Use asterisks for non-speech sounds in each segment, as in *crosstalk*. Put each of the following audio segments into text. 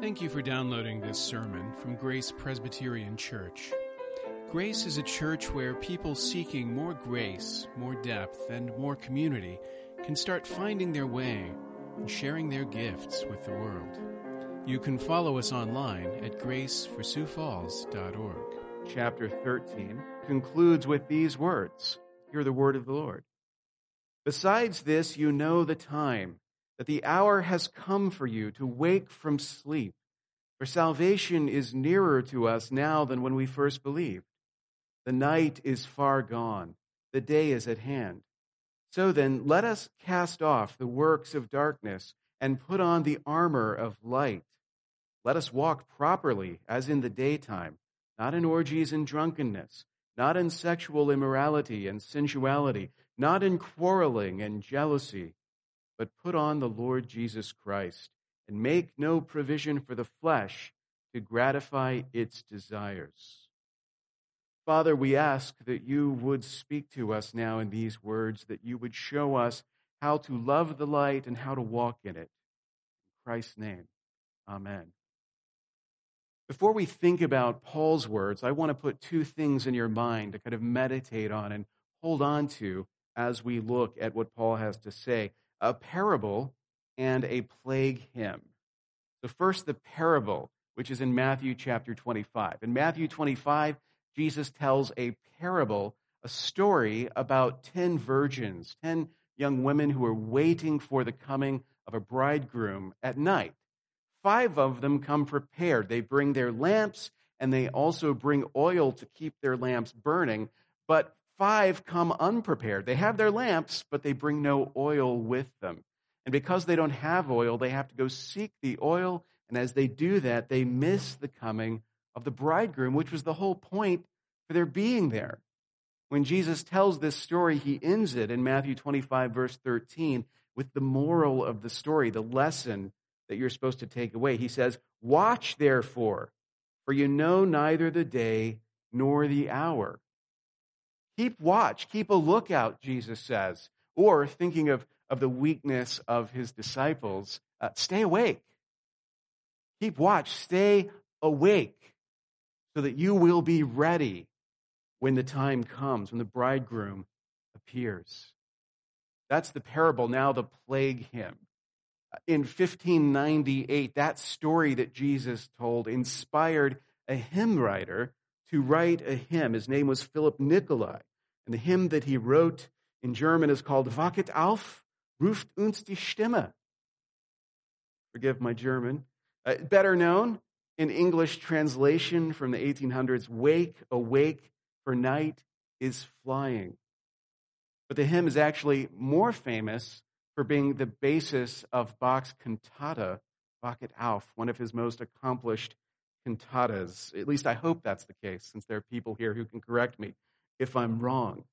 Thank you for downloading this sermon from Grace Presbyterian Church. Grace is a church where people seeking more grace, more depth, and more community can start finding their way and sharing their gifts with the world. You can follow us online at graceforsiouxfalls.org. Chapter 13 concludes with these words Hear the word of the Lord. Besides this, you know the time that the hour has come for you to wake from sleep. For salvation is nearer to us now than when we first believed. The night is far gone, the day is at hand. So then, let us cast off the works of darkness and put on the armor of light. Let us walk properly as in the daytime, not in orgies and drunkenness, not in sexual immorality and sensuality, not in quarreling and jealousy but put on the Lord Jesus Christ and make no provision for the flesh to gratify its desires. Father, we ask that you would speak to us now in these words, that you would show us how to love the light and how to walk in it. In Christ's name, amen. Before we think about Paul's words, I want to put two things in your mind to kind of meditate on and hold on to as we look at what Paul has to say a parable and a plague hymn. So, first, the parable, which is in Matthew chapter 25. In Matthew 25, Jesus tells a parable, a story about 10 virgins, 10 young women who are waiting for the coming of a bridegroom at night. Five of them come prepared. They bring their lamps and they also bring oil to keep their lamps burning. But Five come unprepared. They have their lamps, but they bring no oil with them. And because they don't have oil, they have to go seek the oil. And as they do that, they miss the coming of the bridegroom, which was the whole point for their being there. When Jesus tells this story, he ends it in Matthew 25, verse 13, with the moral of the story, the lesson that you're supposed to take away. He says, Watch therefore, for you know neither the day nor the hour. Keep watch, keep a lookout, Jesus says. Or, thinking of, of the weakness of his disciples, uh, stay awake. Keep watch, stay awake, so that you will be ready when the time comes, when the bridegroom appears. That's the parable. Now, the plague hymn. In 1598, that story that Jesus told inspired a hymn writer to write a hymn. His name was Philip Nicolai. And the hymn that he wrote in German is called Wachet auf, ruft uns die Stimme. Forgive my German. Uh, better known in English translation from the 1800s, Wake, Awake, for night is flying. But the hymn is actually more famous for being the basis of Bach's cantata, Wachet auf, one of his most accomplished cantatas. At least I hope that's the case, since there are people here who can correct me if I'm wrong.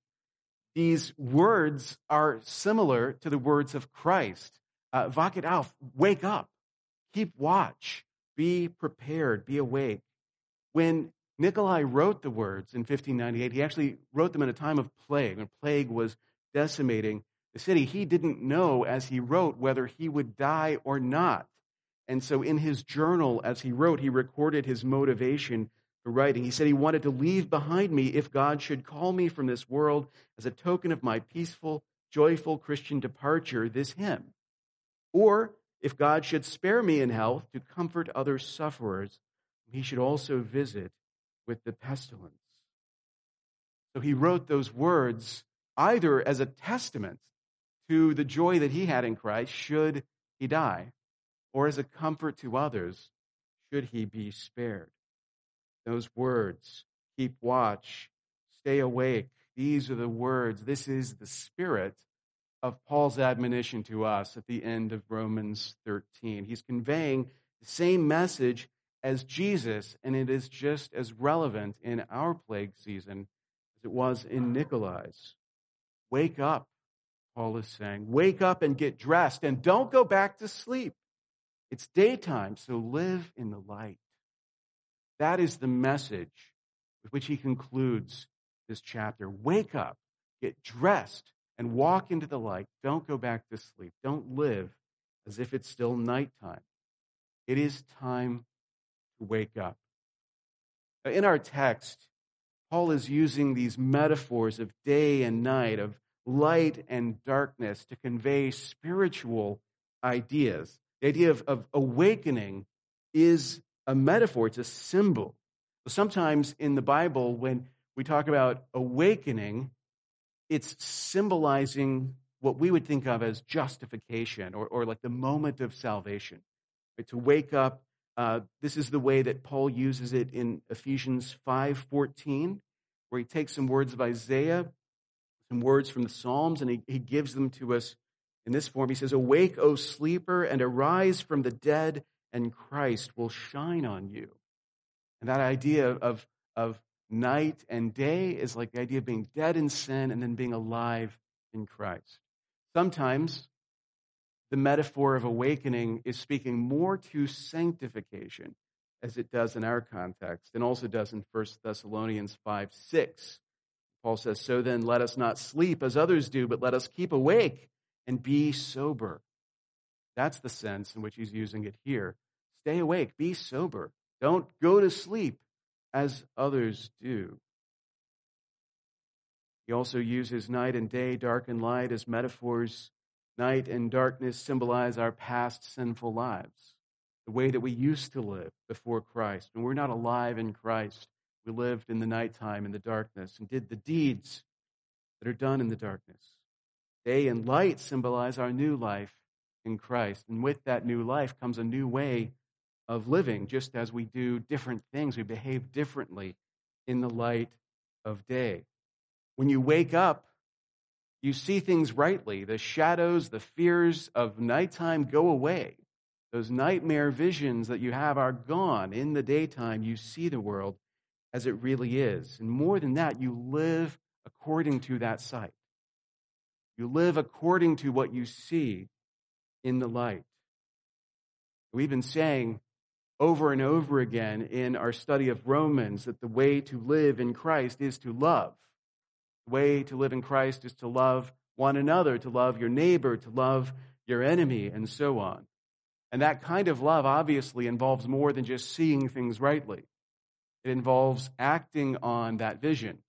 These words are similar to the words of Christ. Uh, auf, wake up, keep watch, be prepared, be awake. When Nicolai wrote the words in 1598, he actually wrote them in a time of plague, when plague was decimating the city. He didn't know as he wrote whether he would die or not. And so in his journal, as he wrote, he recorded his motivation for writing. He said he wanted to leave behind me if God should call me from this world as a token of my peaceful, joyful Christian departure, this hymn. Or if God should spare me in health to comfort other sufferers, he should also visit with the pestilence. So he wrote those words either as a testament to the joy that he had in Christ should he die, or as a comfort to others should he be spared. Those words, keep watch, stay awake. These are the words. This is the spirit of Paul's admonition to us at the end of Romans 13. He's conveying the same message as Jesus, and it is just as relevant in our plague season as it was in Nicolai's. Wake up, Paul is saying. Wake up and get dressed, and don't go back to sleep. It's daytime, so live in the light. That is the message with which he concludes this chapter. Wake up, get dressed, and walk into the light. Don't go back to sleep. Don't live as if it's still nighttime. It is time to wake up. In our text, Paul is using these metaphors of day and night, of light and darkness to convey spiritual ideas. The idea of, of awakening is a metaphor, it's a symbol. Sometimes in the Bible, when we talk about awakening, it's symbolizing what we would think of as justification or, or like the moment of salvation. Right? To wake up, uh, this is the way that Paul uses it in Ephesians 5.14, where he takes some words of Isaiah, some words from the Psalms, and he, he gives them to us in this form. He says, Awake, O sleeper, and arise from the dead, and Christ will shine on you. And that idea of, of night and day is like the idea of being dead in sin and then being alive in Christ. Sometimes the metaphor of awakening is speaking more to sanctification, as it does in our context, and also does in 1 Thessalonians 5 6. Paul says, So then let us not sleep as others do, but let us keep awake and be sober. That's the sense in which he's using it here. Stay awake, be sober. Don't go to sleep as others do. He also uses night and day, dark and light as metaphors. Night and darkness symbolize our past sinful lives, the way that we used to live before Christ. When we're not alive in Christ, we lived in the nighttime in the darkness and did the deeds that are done in the darkness. Day and light symbolize our new life in Christ. And with that new life comes a new way of living, just as we do different things. We behave differently in the light of day. When you wake up, you see things rightly. The shadows, the fears of nighttime go away. Those nightmare visions that you have are gone. In the daytime, you see the world as it really is. And more than that, you live according to that sight. You live according to what you see in the light. We've been saying over and over again in our study of Romans that the way to live in Christ is to love. The way to live in Christ is to love one another, to love your neighbor, to love your enemy, and so on. And that kind of love obviously involves more than just seeing things rightly. It involves acting on that vision.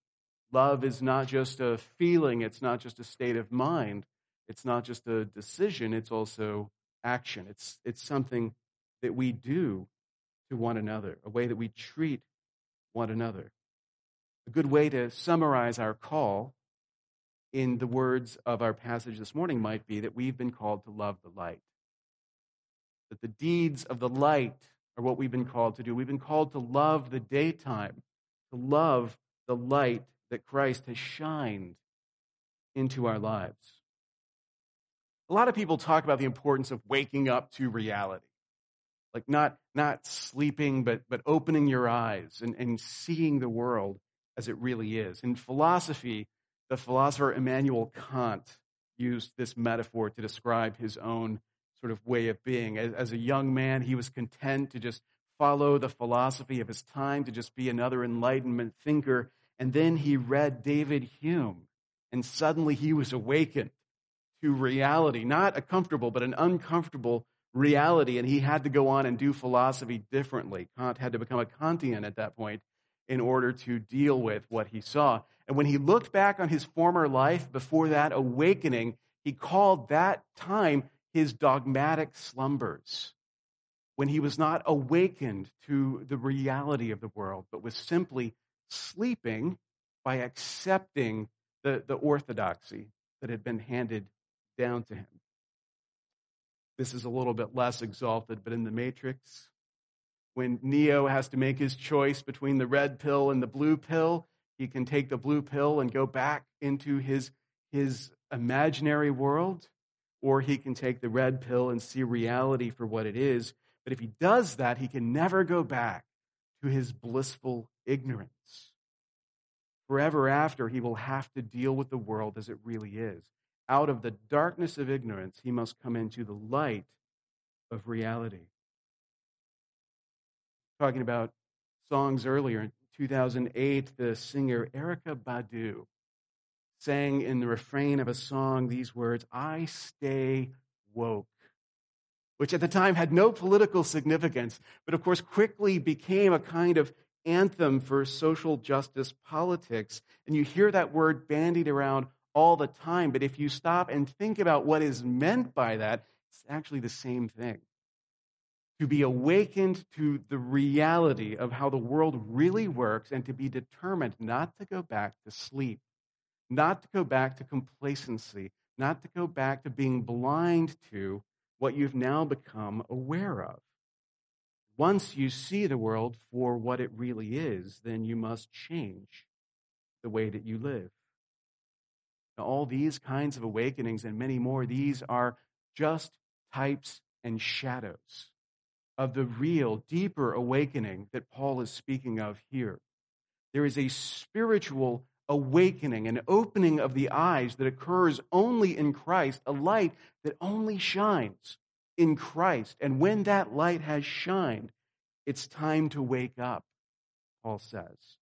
Love is not just a feeling, it's not just a state of mind, it's not just a decision, it's also action. It's, it's something that we do to one another, a way that we treat one another. A good way to summarize our call in the words of our passage this morning might be that we've been called to love the light. That the deeds of the light are what we've been called to do. We've been called to love the daytime, to love the light that Christ has shined into our lives. A lot of people talk about the importance of waking up to reality. Like not, not sleeping, but, but opening your eyes and, and seeing the world as it really is. In philosophy, the philosopher Immanuel Kant used this metaphor to describe his own sort of way of being. As, as, a young man, he was content to just follow the philosophy of his time, to just be another Enlightenment thinker. And then he read David Hume, and suddenly he was awakened to reality, not a comfortable, but an uncomfortable reality. And he had to go on and do philosophy differently. Kant had to become a Kantian at that point in order to deal with what he saw. And when he looked back on his former life before that awakening, he called that time his dogmatic slumbers, when he was not awakened to the reality of the world, but was simply sleeping by accepting the, the orthodoxy that had been handed down to him. This is a little bit less exalted, but in the Matrix, when Neo has to make his choice between the red pill and the blue pill, he can take the blue pill and go back into his, his imaginary world, or he can take the red pill and see reality for what it is. But if he does that, he can never go back to his blissful ignorance. Forever after, he will have to deal with the world as it really is. Out of the darkness of ignorance, he must come into the light of reality talking about songs earlier. In 2008, the singer Erykah Badu sang in the refrain of a song these words I stay woke which at the time had no political significance, but of course quickly became a kind of anthem for social justice politics. And you hear that word bandied around all the time, but if you stop and think about what is meant by that, it's actually the same thing. To be awakened to the reality of how the world really works and to be determined not to go back to sleep, not to go back to complacency, not to go back to being blind to what you've now become aware of. Once you see the world for what it really is, then you must change the way that you live. Now, all these kinds of awakenings and many more, these are just types and shadows of the real, deeper awakening that Paul is speaking of here. There is a spiritual awakening, an opening of the eyes that occurs only in Christ, a light that only shines in Christ. And when that light has shined, it's time to wake up, Paul says.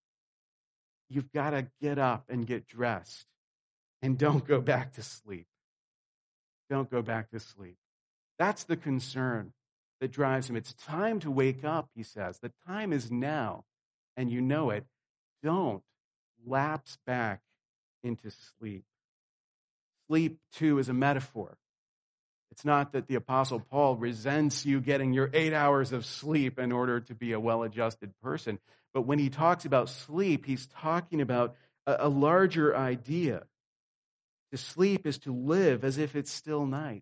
You've got to get up and get dressed and don't go back to sleep. Don't go back to sleep. That's the concern that drives him. It's time to wake up, he says. The time is now, and you know it. Don't lapse back into sleep. Sleep, too, is a metaphor. It's not that the Apostle Paul resents you getting your eight hours of sleep in order to be a well adjusted person. But when he talks about sleep, he's talking about a, larger idea. To sleep is to live as if it's still night,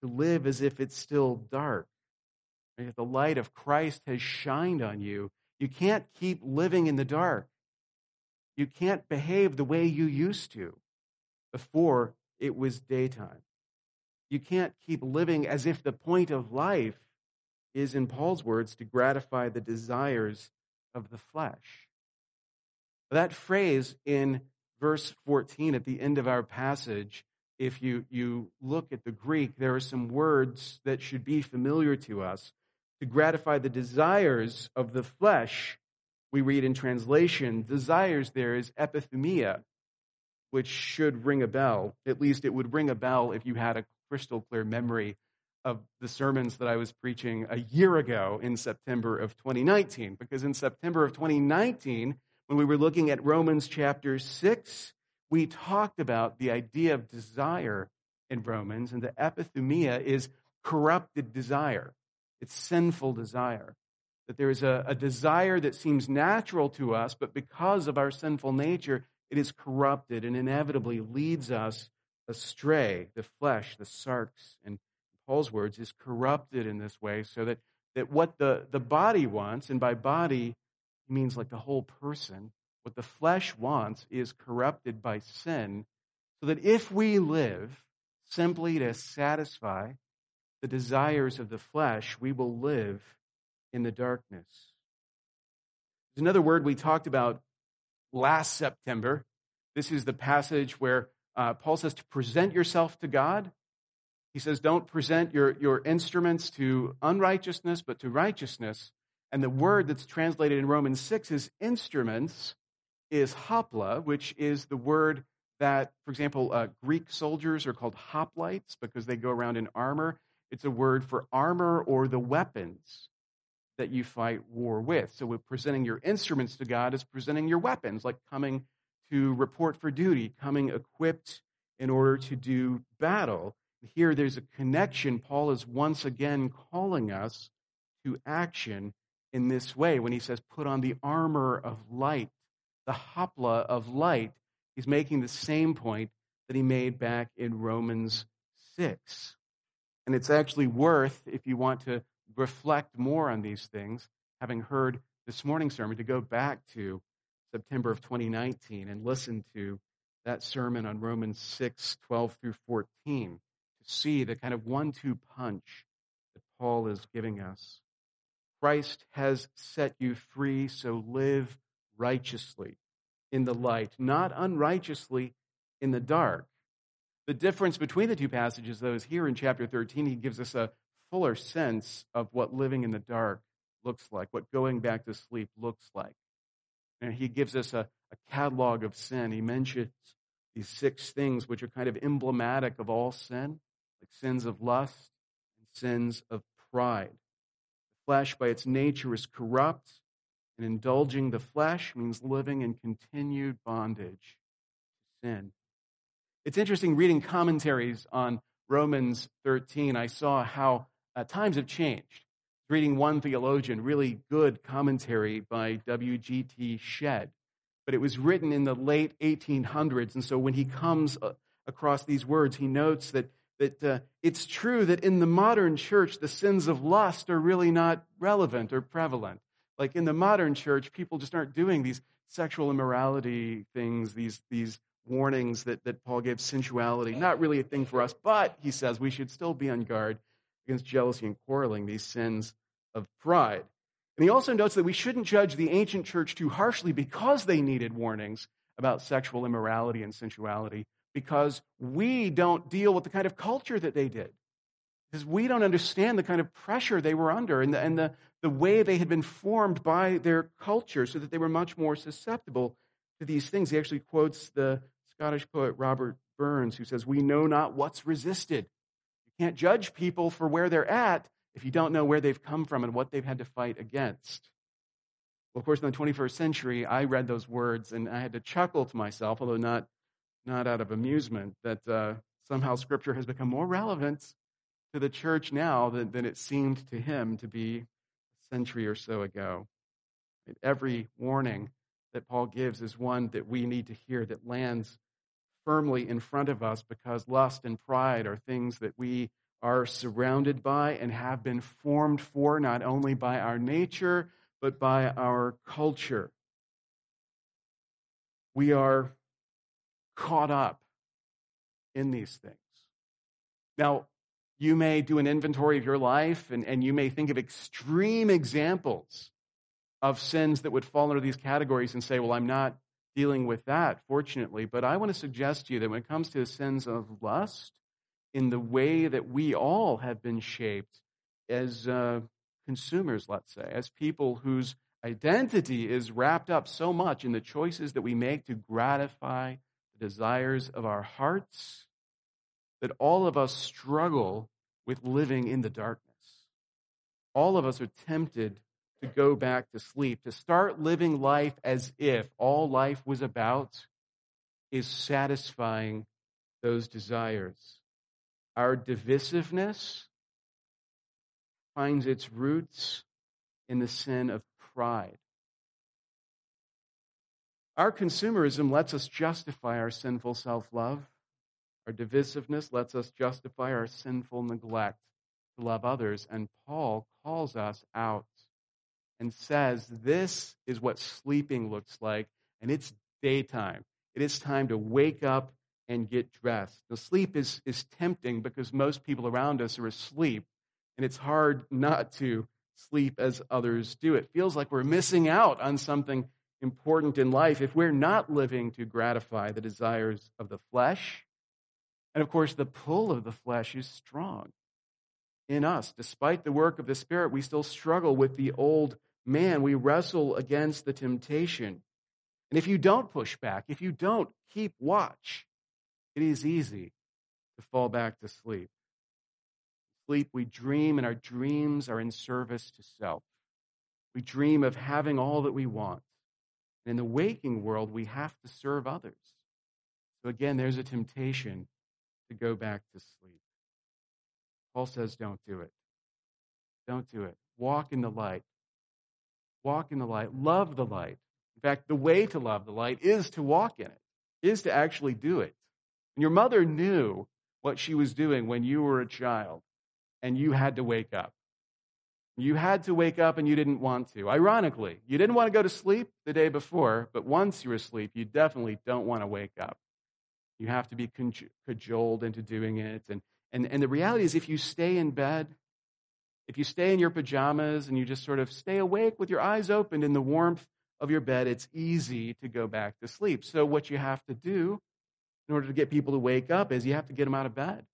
to live as if it's still dark. If the light of Christ has shined on you, you can't keep living in the dark. You can't behave the way you used to before it was daytime. You can't keep living as if the point of life is, in Paul's words, to gratify the desires of the flesh. That phrase in verse 14 at the end of our passage, if you, you look at the Greek, there are some words that should be familiar to us. To gratify the desires of the flesh we read in translation, desires there is epithumia, which should ring a bell. At least it would ring a bell if you had a crystal clear memory of the sermons that I was preaching a year ago in September of 2019. Because in September of 2019, when we were looking at Romans chapter 6, we talked about the idea of desire in Romans, and the epithumia is corrupted desire. It's sinful desire that there is a, a desire that seems natural to us, but because of our sinful nature, it is corrupted and inevitably leads us astray. The flesh, the sarx, in Paul's words, is corrupted in this way so that, that what the, the body wants, and by body means like the whole person, what the flesh wants is corrupted by sin, so that if we live simply to satisfy the desires of the flesh, we will live in the darkness. There's another word we talked about last September. This is the passage where uh, Paul says to present yourself to God. He says, don't present your, your instruments to unrighteousness, but to righteousness. And the word that's translated in Romans 6 is instruments, is hopla, which is the word that, for example, uh, Greek soldiers are called hoplites because they go around in armor. It's a word for armor or the weapons that you fight war with. So, presenting your instruments to God is presenting your weapons, like coming to report for duty, coming equipped in order to do battle. Here, there's a connection. Paul is once again calling us to action in this way when he says, put on the armor of light, the hopla of light. He's making the same point that he made back in Romans 6. And it's actually worth, if you want to reflect more on these things, having heard this morning's sermon, to go back to September of 2019 and listen to that sermon on Romans 6, 12 through 14, to see the kind of one two punch that Paul is giving us. Christ has set you free, so live righteously in the light, not unrighteously in the dark. The difference between the two passages, though, is here in chapter 13, he gives us a fuller sense of what living in the dark looks like, what going back to sleep looks like. And he gives us a, a catalog of sin. He mentions these six things which are kind of emblematic of all sin, like sins of lust, and sins of pride. The flesh, by its nature, is corrupt, and indulging the flesh means living in continued bondage to sin. It's interesting reading commentaries on Romans 13. I saw how uh, times have changed. Reading one theologian, really good commentary by W.G.T. Shedd, but it was written in the late 1800s. And so when he comes uh, across these words, he notes that, that uh, it's true that in the modern church, the sins of lust are really not relevant or prevalent. Like in the modern church, people just aren't doing these sexual immorality things, these, these warnings that, that Paul gives, sensuality, not really a thing for us, but he says we should still be on guard against jealousy and quarreling, these sins of pride. And he also notes that we shouldn't judge the ancient church too harshly because they needed warnings about sexual immorality and sensuality, because we don't deal with the kind of culture that they did. Because we don't understand the kind of pressure they were under and the, and the, the way they had been formed by their culture so that they were much more susceptible to these things. He actually quotes the Scottish poet Robert Burns, who says, We know not what's resisted. Can't judge people for where they're at if you don't know where they've come from and what they've had to fight against. Well, of course, in the 21st century, I read those words and I had to chuckle to myself, although not, not out of amusement, that uh, somehow Scripture has become more relevant to the church now than, than it seemed to him to be a century or so ago. Every warning that Paul gives is one that we need to hear that lands firmly in front of us because lust and pride are things that we are surrounded by and have been formed for, not only by our nature, but by our culture. We are caught up in these things. Now, you may do an inventory of your life and, and you may think of extreme examples of sins that would fall under these categories and say, well, I'm not dealing with that, fortunately. But I want to suggest to you that when it comes to the sins of lust, in the way that we all have been shaped as uh, consumers, let's say, as people whose identity is wrapped up so much in the choices that we make to gratify the desires of our hearts, that all of us struggle with living in the darkness. All of us are tempted to go back to sleep, to start living life as if all life was about is satisfying those desires. Our divisiveness finds its roots in the sin of pride. Our consumerism lets us justify our sinful self love. Our divisiveness lets us justify our sinful neglect to love others. And Paul calls us out and says, This is what sleeping looks like, and it's daytime. It is time to wake up and get dressed. The sleep is, is tempting because most people around us are asleep, and it's hard not to sleep as others do. It feels like we're missing out on something important in life if we're not living to gratify the desires of the flesh. And of course, the pull of the flesh is strong in us. Despite the work of the Spirit, we still struggle with the old man, we wrestle against the temptation. And if you don't push back, if you don't keep watch, it is easy to fall back to sleep. Sleep, we dream, and our dreams are in service to self. We dream of having all that we want. And in the waking world, we have to serve others. So again, there's a temptation to go back to sleep. Paul says, don't do it. Don't do it. Walk in the light. Walk in the light. Love the light. In fact, the way to love the light is to walk in it, is to actually do it. And your mother knew what she was doing when you were a child and you had to wake up. You had to wake up and you didn't want to. Ironically, you didn't want to go to sleep the day before, but once you're asleep, you definitely don't want to wake up. You have to be cajoled into doing it. And, and, and the reality is, if you stay in bed, if you stay in your pajamas and you just sort of stay awake with your eyes open in the warmth of your bed, it's easy to go back to sleep. So, what you have to do in order to get people to wake up is you have to get them out of bed.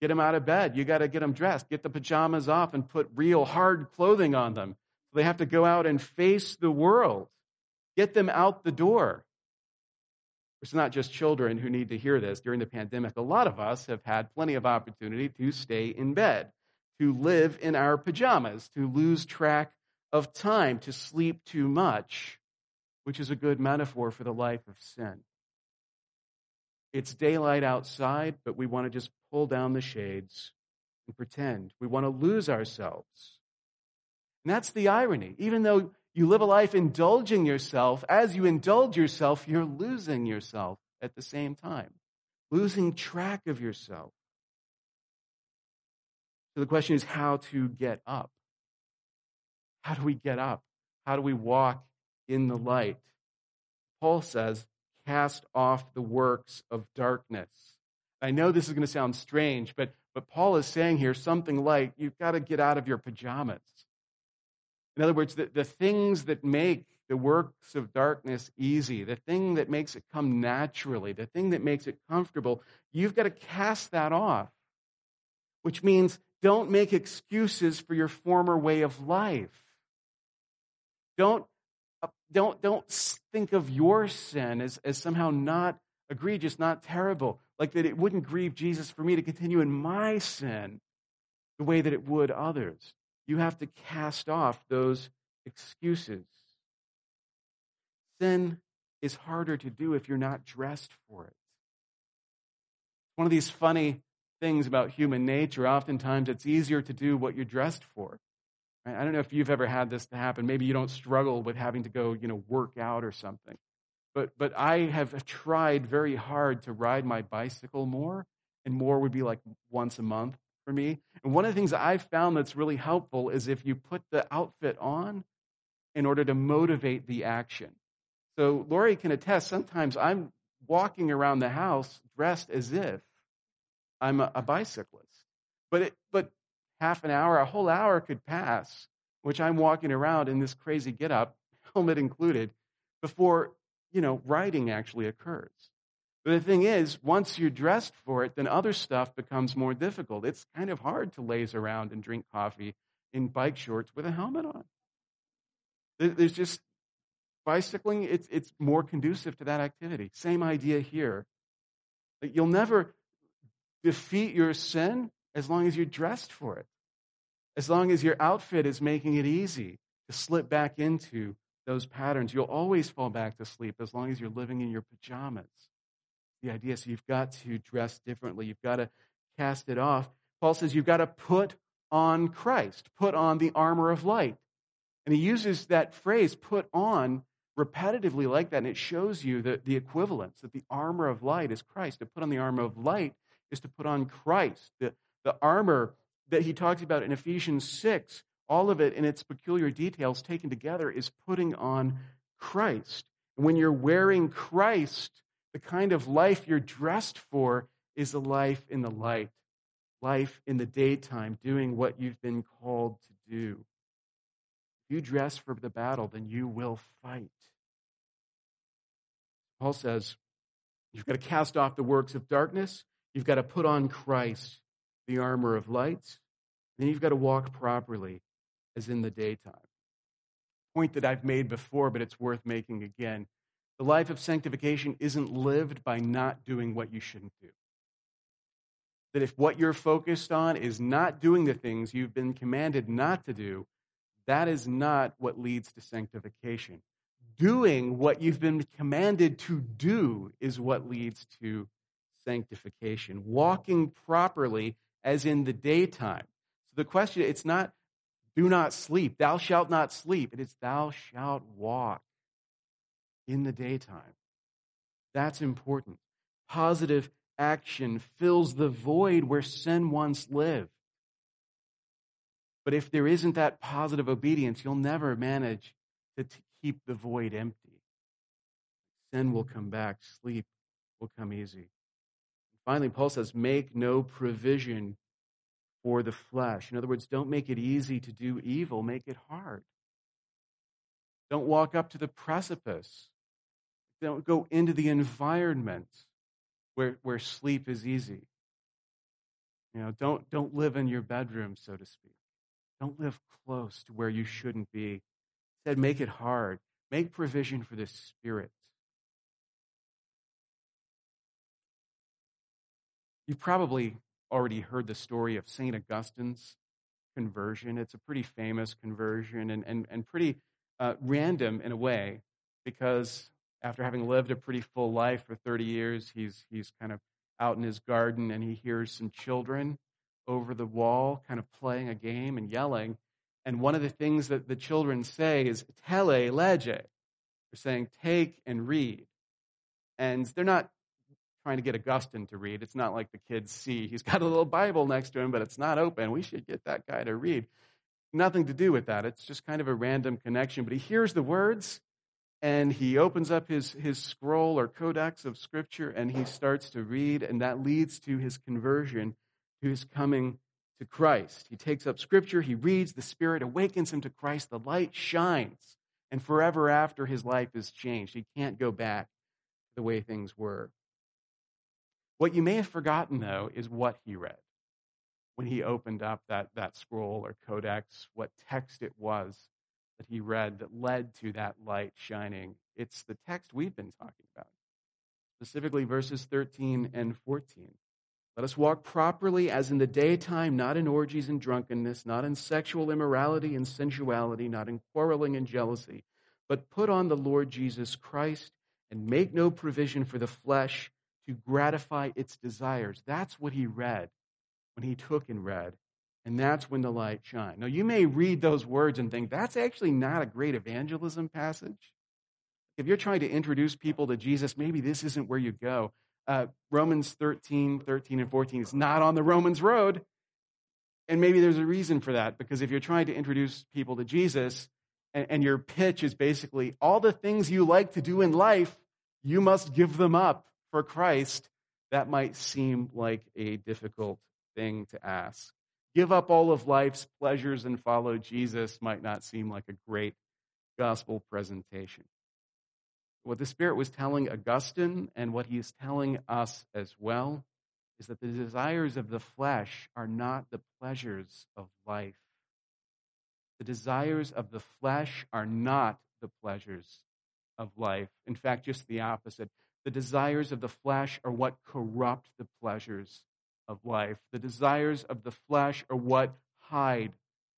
Get them out of bed. You got to get them dressed. Get the pajamas off and put real hard clothing on them. So they have to go out and face the world. Get them out the door. It's not just children who need to hear this during the pandemic. A lot of us have had plenty of opportunity to stay in bed to live in our pajamas, to lose track of time, to sleep too much, which is a good metaphor for the life of sin. It's daylight outside, but we want to just pull down the shades and pretend. We want to lose ourselves. And that's the irony. Even though you live a life indulging yourself, as you indulge yourself, you're losing yourself at the same time, losing track of yourself. So the question is how to get up. How do we get up? How do we walk in the light? Paul says, cast off the works of darkness. I know this is going to sound strange, but, but Paul is saying here something like, you've got to get out of your pajamas. In other words, the, the things that make the works of darkness easy, the thing that makes it come naturally, the thing that makes it comfortable, you've got to cast that off. Which means don't make excuses for your former way of life. Don't, uh, don't, don't think of your sin as, as somehow not egregious, not terrible, like that it wouldn't grieve Jesus for me to continue in my sin the way that it would others. You have to cast off those excuses. Sin is harder to do if you're not dressed for it. One of these funny things about human nature, oftentimes it's easier to do what you're dressed for. I don't know if you've ever had this to happen. Maybe you don't struggle with having to go, you know, work out or something. But, but I have tried very hard to ride my bicycle more, and more would be like once a month for me. And one of the things I've found that's really helpful is if you put the outfit on in order to motivate the action. So Lori can attest, sometimes I'm walking around the house dressed as if I'm a, a bicyclist. But, it, but half an hour, a whole hour could pass, which I'm walking around in this crazy getup, *laughs* helmet included, before, you know, riding actually occurs. But the thing is, once you're dressed for it, then other stuff becomes more difficult. It's kind of hard to laze around and drink coffee in bike shorts with a helmet on. There's just bicycling, it's, it's more conducive to that activity. Same idea here. You'll never defeat your sin as long as you're dressed for it, as long as your outfit is making it easy to slip back into those patterns. You'll always fall back to sleep as long as you're living in your pajamas the idea. is you've got to dress differently. You've got to cast it off. Paul says you've got to put on Christ, put on the armor of light. And he uses that phrase, put on, repetitively like that. And it shows you the, the equivalence that the armor of light is Christ. To put on the armor of light is to put on Christ. The, the armor that he talks about in Ephesians 6, all of it in its peculiar details taken together, is putting on Christ. And when you're wearing Christ, the kind of life you're dressed for is a life in the light, life in the daytime, doing what you've been called to do. If you dress for the battle, then you will fight. Paul says, You've got to cast off the works of darkness. You've got to put on Christ, the armor of light. Then you've got to walk properly as in the daytime. Point that I've made before, but it's worth making again. The life of sanctification isn't lived by not doing what you shouldn't do. That if what you're focused on is not doing the things you've been commanded not to do, that is not what leads to sanctification. Doing what you've been commanded to do is what leads to sanctification. Walking properly as in the daytime. So the question, it's not do not sleep, thou shalt not sleep. It is thou shalt walk in the daytime. That's important. Positive action fills the void where sin once lived. But if there isn't that positive obedience, you'll never manage to t- keep the void empty. Sin will come back, sleep will come easy. Finally, Paul says, make no provision for the flesh. In other words, don't make it easy to do evil, make it hard. Don't walk up to the precipice don't go into the environment where, where sleep is easy. You know, don't, don't live in your bedroom, so to speak. Don't live close to where you shouldn't be. Instead, make it hard. Make provision for the Spirit. You've probably already heard the story of St. Augustine's conversion. It's a pretty famous conversion and, and, and pretty uh, random in a way because after having lived a pretty full life for 30 years, he's, he's kind of out in his garden and he hears some children over the wall kind of playing a game and yelling. And one of the things that the children say is tolle lege. They're saying take and read. And they're not trying to get Augustine to read. It's not like the kids see he's got a little Bible next to him, but it's not open. We should get that guy to read. Nothing to do with that. It's just kind of a random connection. But he hears the words and he opens up his, his scroll or codex of scripture and he starts to read, and that leads to his conversion, to his coming to Christ. He takes up scripture, he reads, the Spirit awakens him to Christ, the light shines, and forever after his life is changed. He can't go back the way things were. What you may have forgotten, though, is what he read when he opened up that, that scroll or codex, what text it was that he read that led to that light shining. It's the text we've been talking about, specifically verses 13 and 14. Let us walk properly as in the daytime, not in orgies and drunkenness, not in sexual immorality and sensuality, not in quarreling and jealousy, but put on the Lord Jesus Christ and make no provision for the flesh to gratify its desires. That's what he read when he took and read. And that's when the light shined. Now, you may read those words and think that's actually not a great evangelism passage. If you're trying to introduce people to Jesus, maybe this isn't where you go. Uh, Romans 13, 13, and 14 is not on the Romans road. And maybe there's a reason for that, because if you're trying to introduce people to Jesus and, and your pitch is basically all the things you like to do in life, you must give them up for Christ, that might seem like a difficult thing to ask. Give up all of life's pleasures and follow Jesus might not seem like a great gospel presentation. What the Spirit was telling Augustine and what he is telling us as well is that the desires of the flesh are not the pleasures of life. The desires of the flesh are not the pleasures of life. In fact, just the opposite. The desires of the flesh are what corrupt the pleasures of life. The desires of the flesh are what hide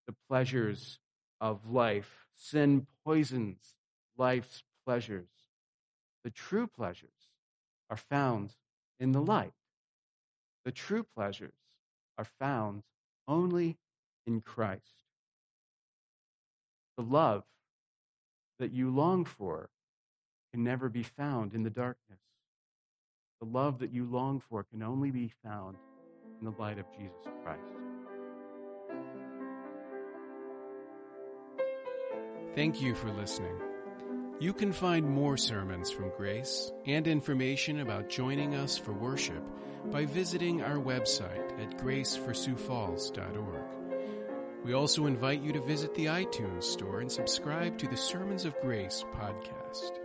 the pleasures of life. Sin poisons life's pleasures. The true pleasures are found in the light. The true pleasures are found only in Christ. The love that you long for can never be found in the darkness. The love that you long for can only be found in the light of Jesus Christ. Thank you for listening. You can find more sermons from Grace and information about joining us for worship by visiting our website at graceforsiouxfalls.org. We also invite you to visit the iTunes store and subscribe to the Sermons of Grace podcast.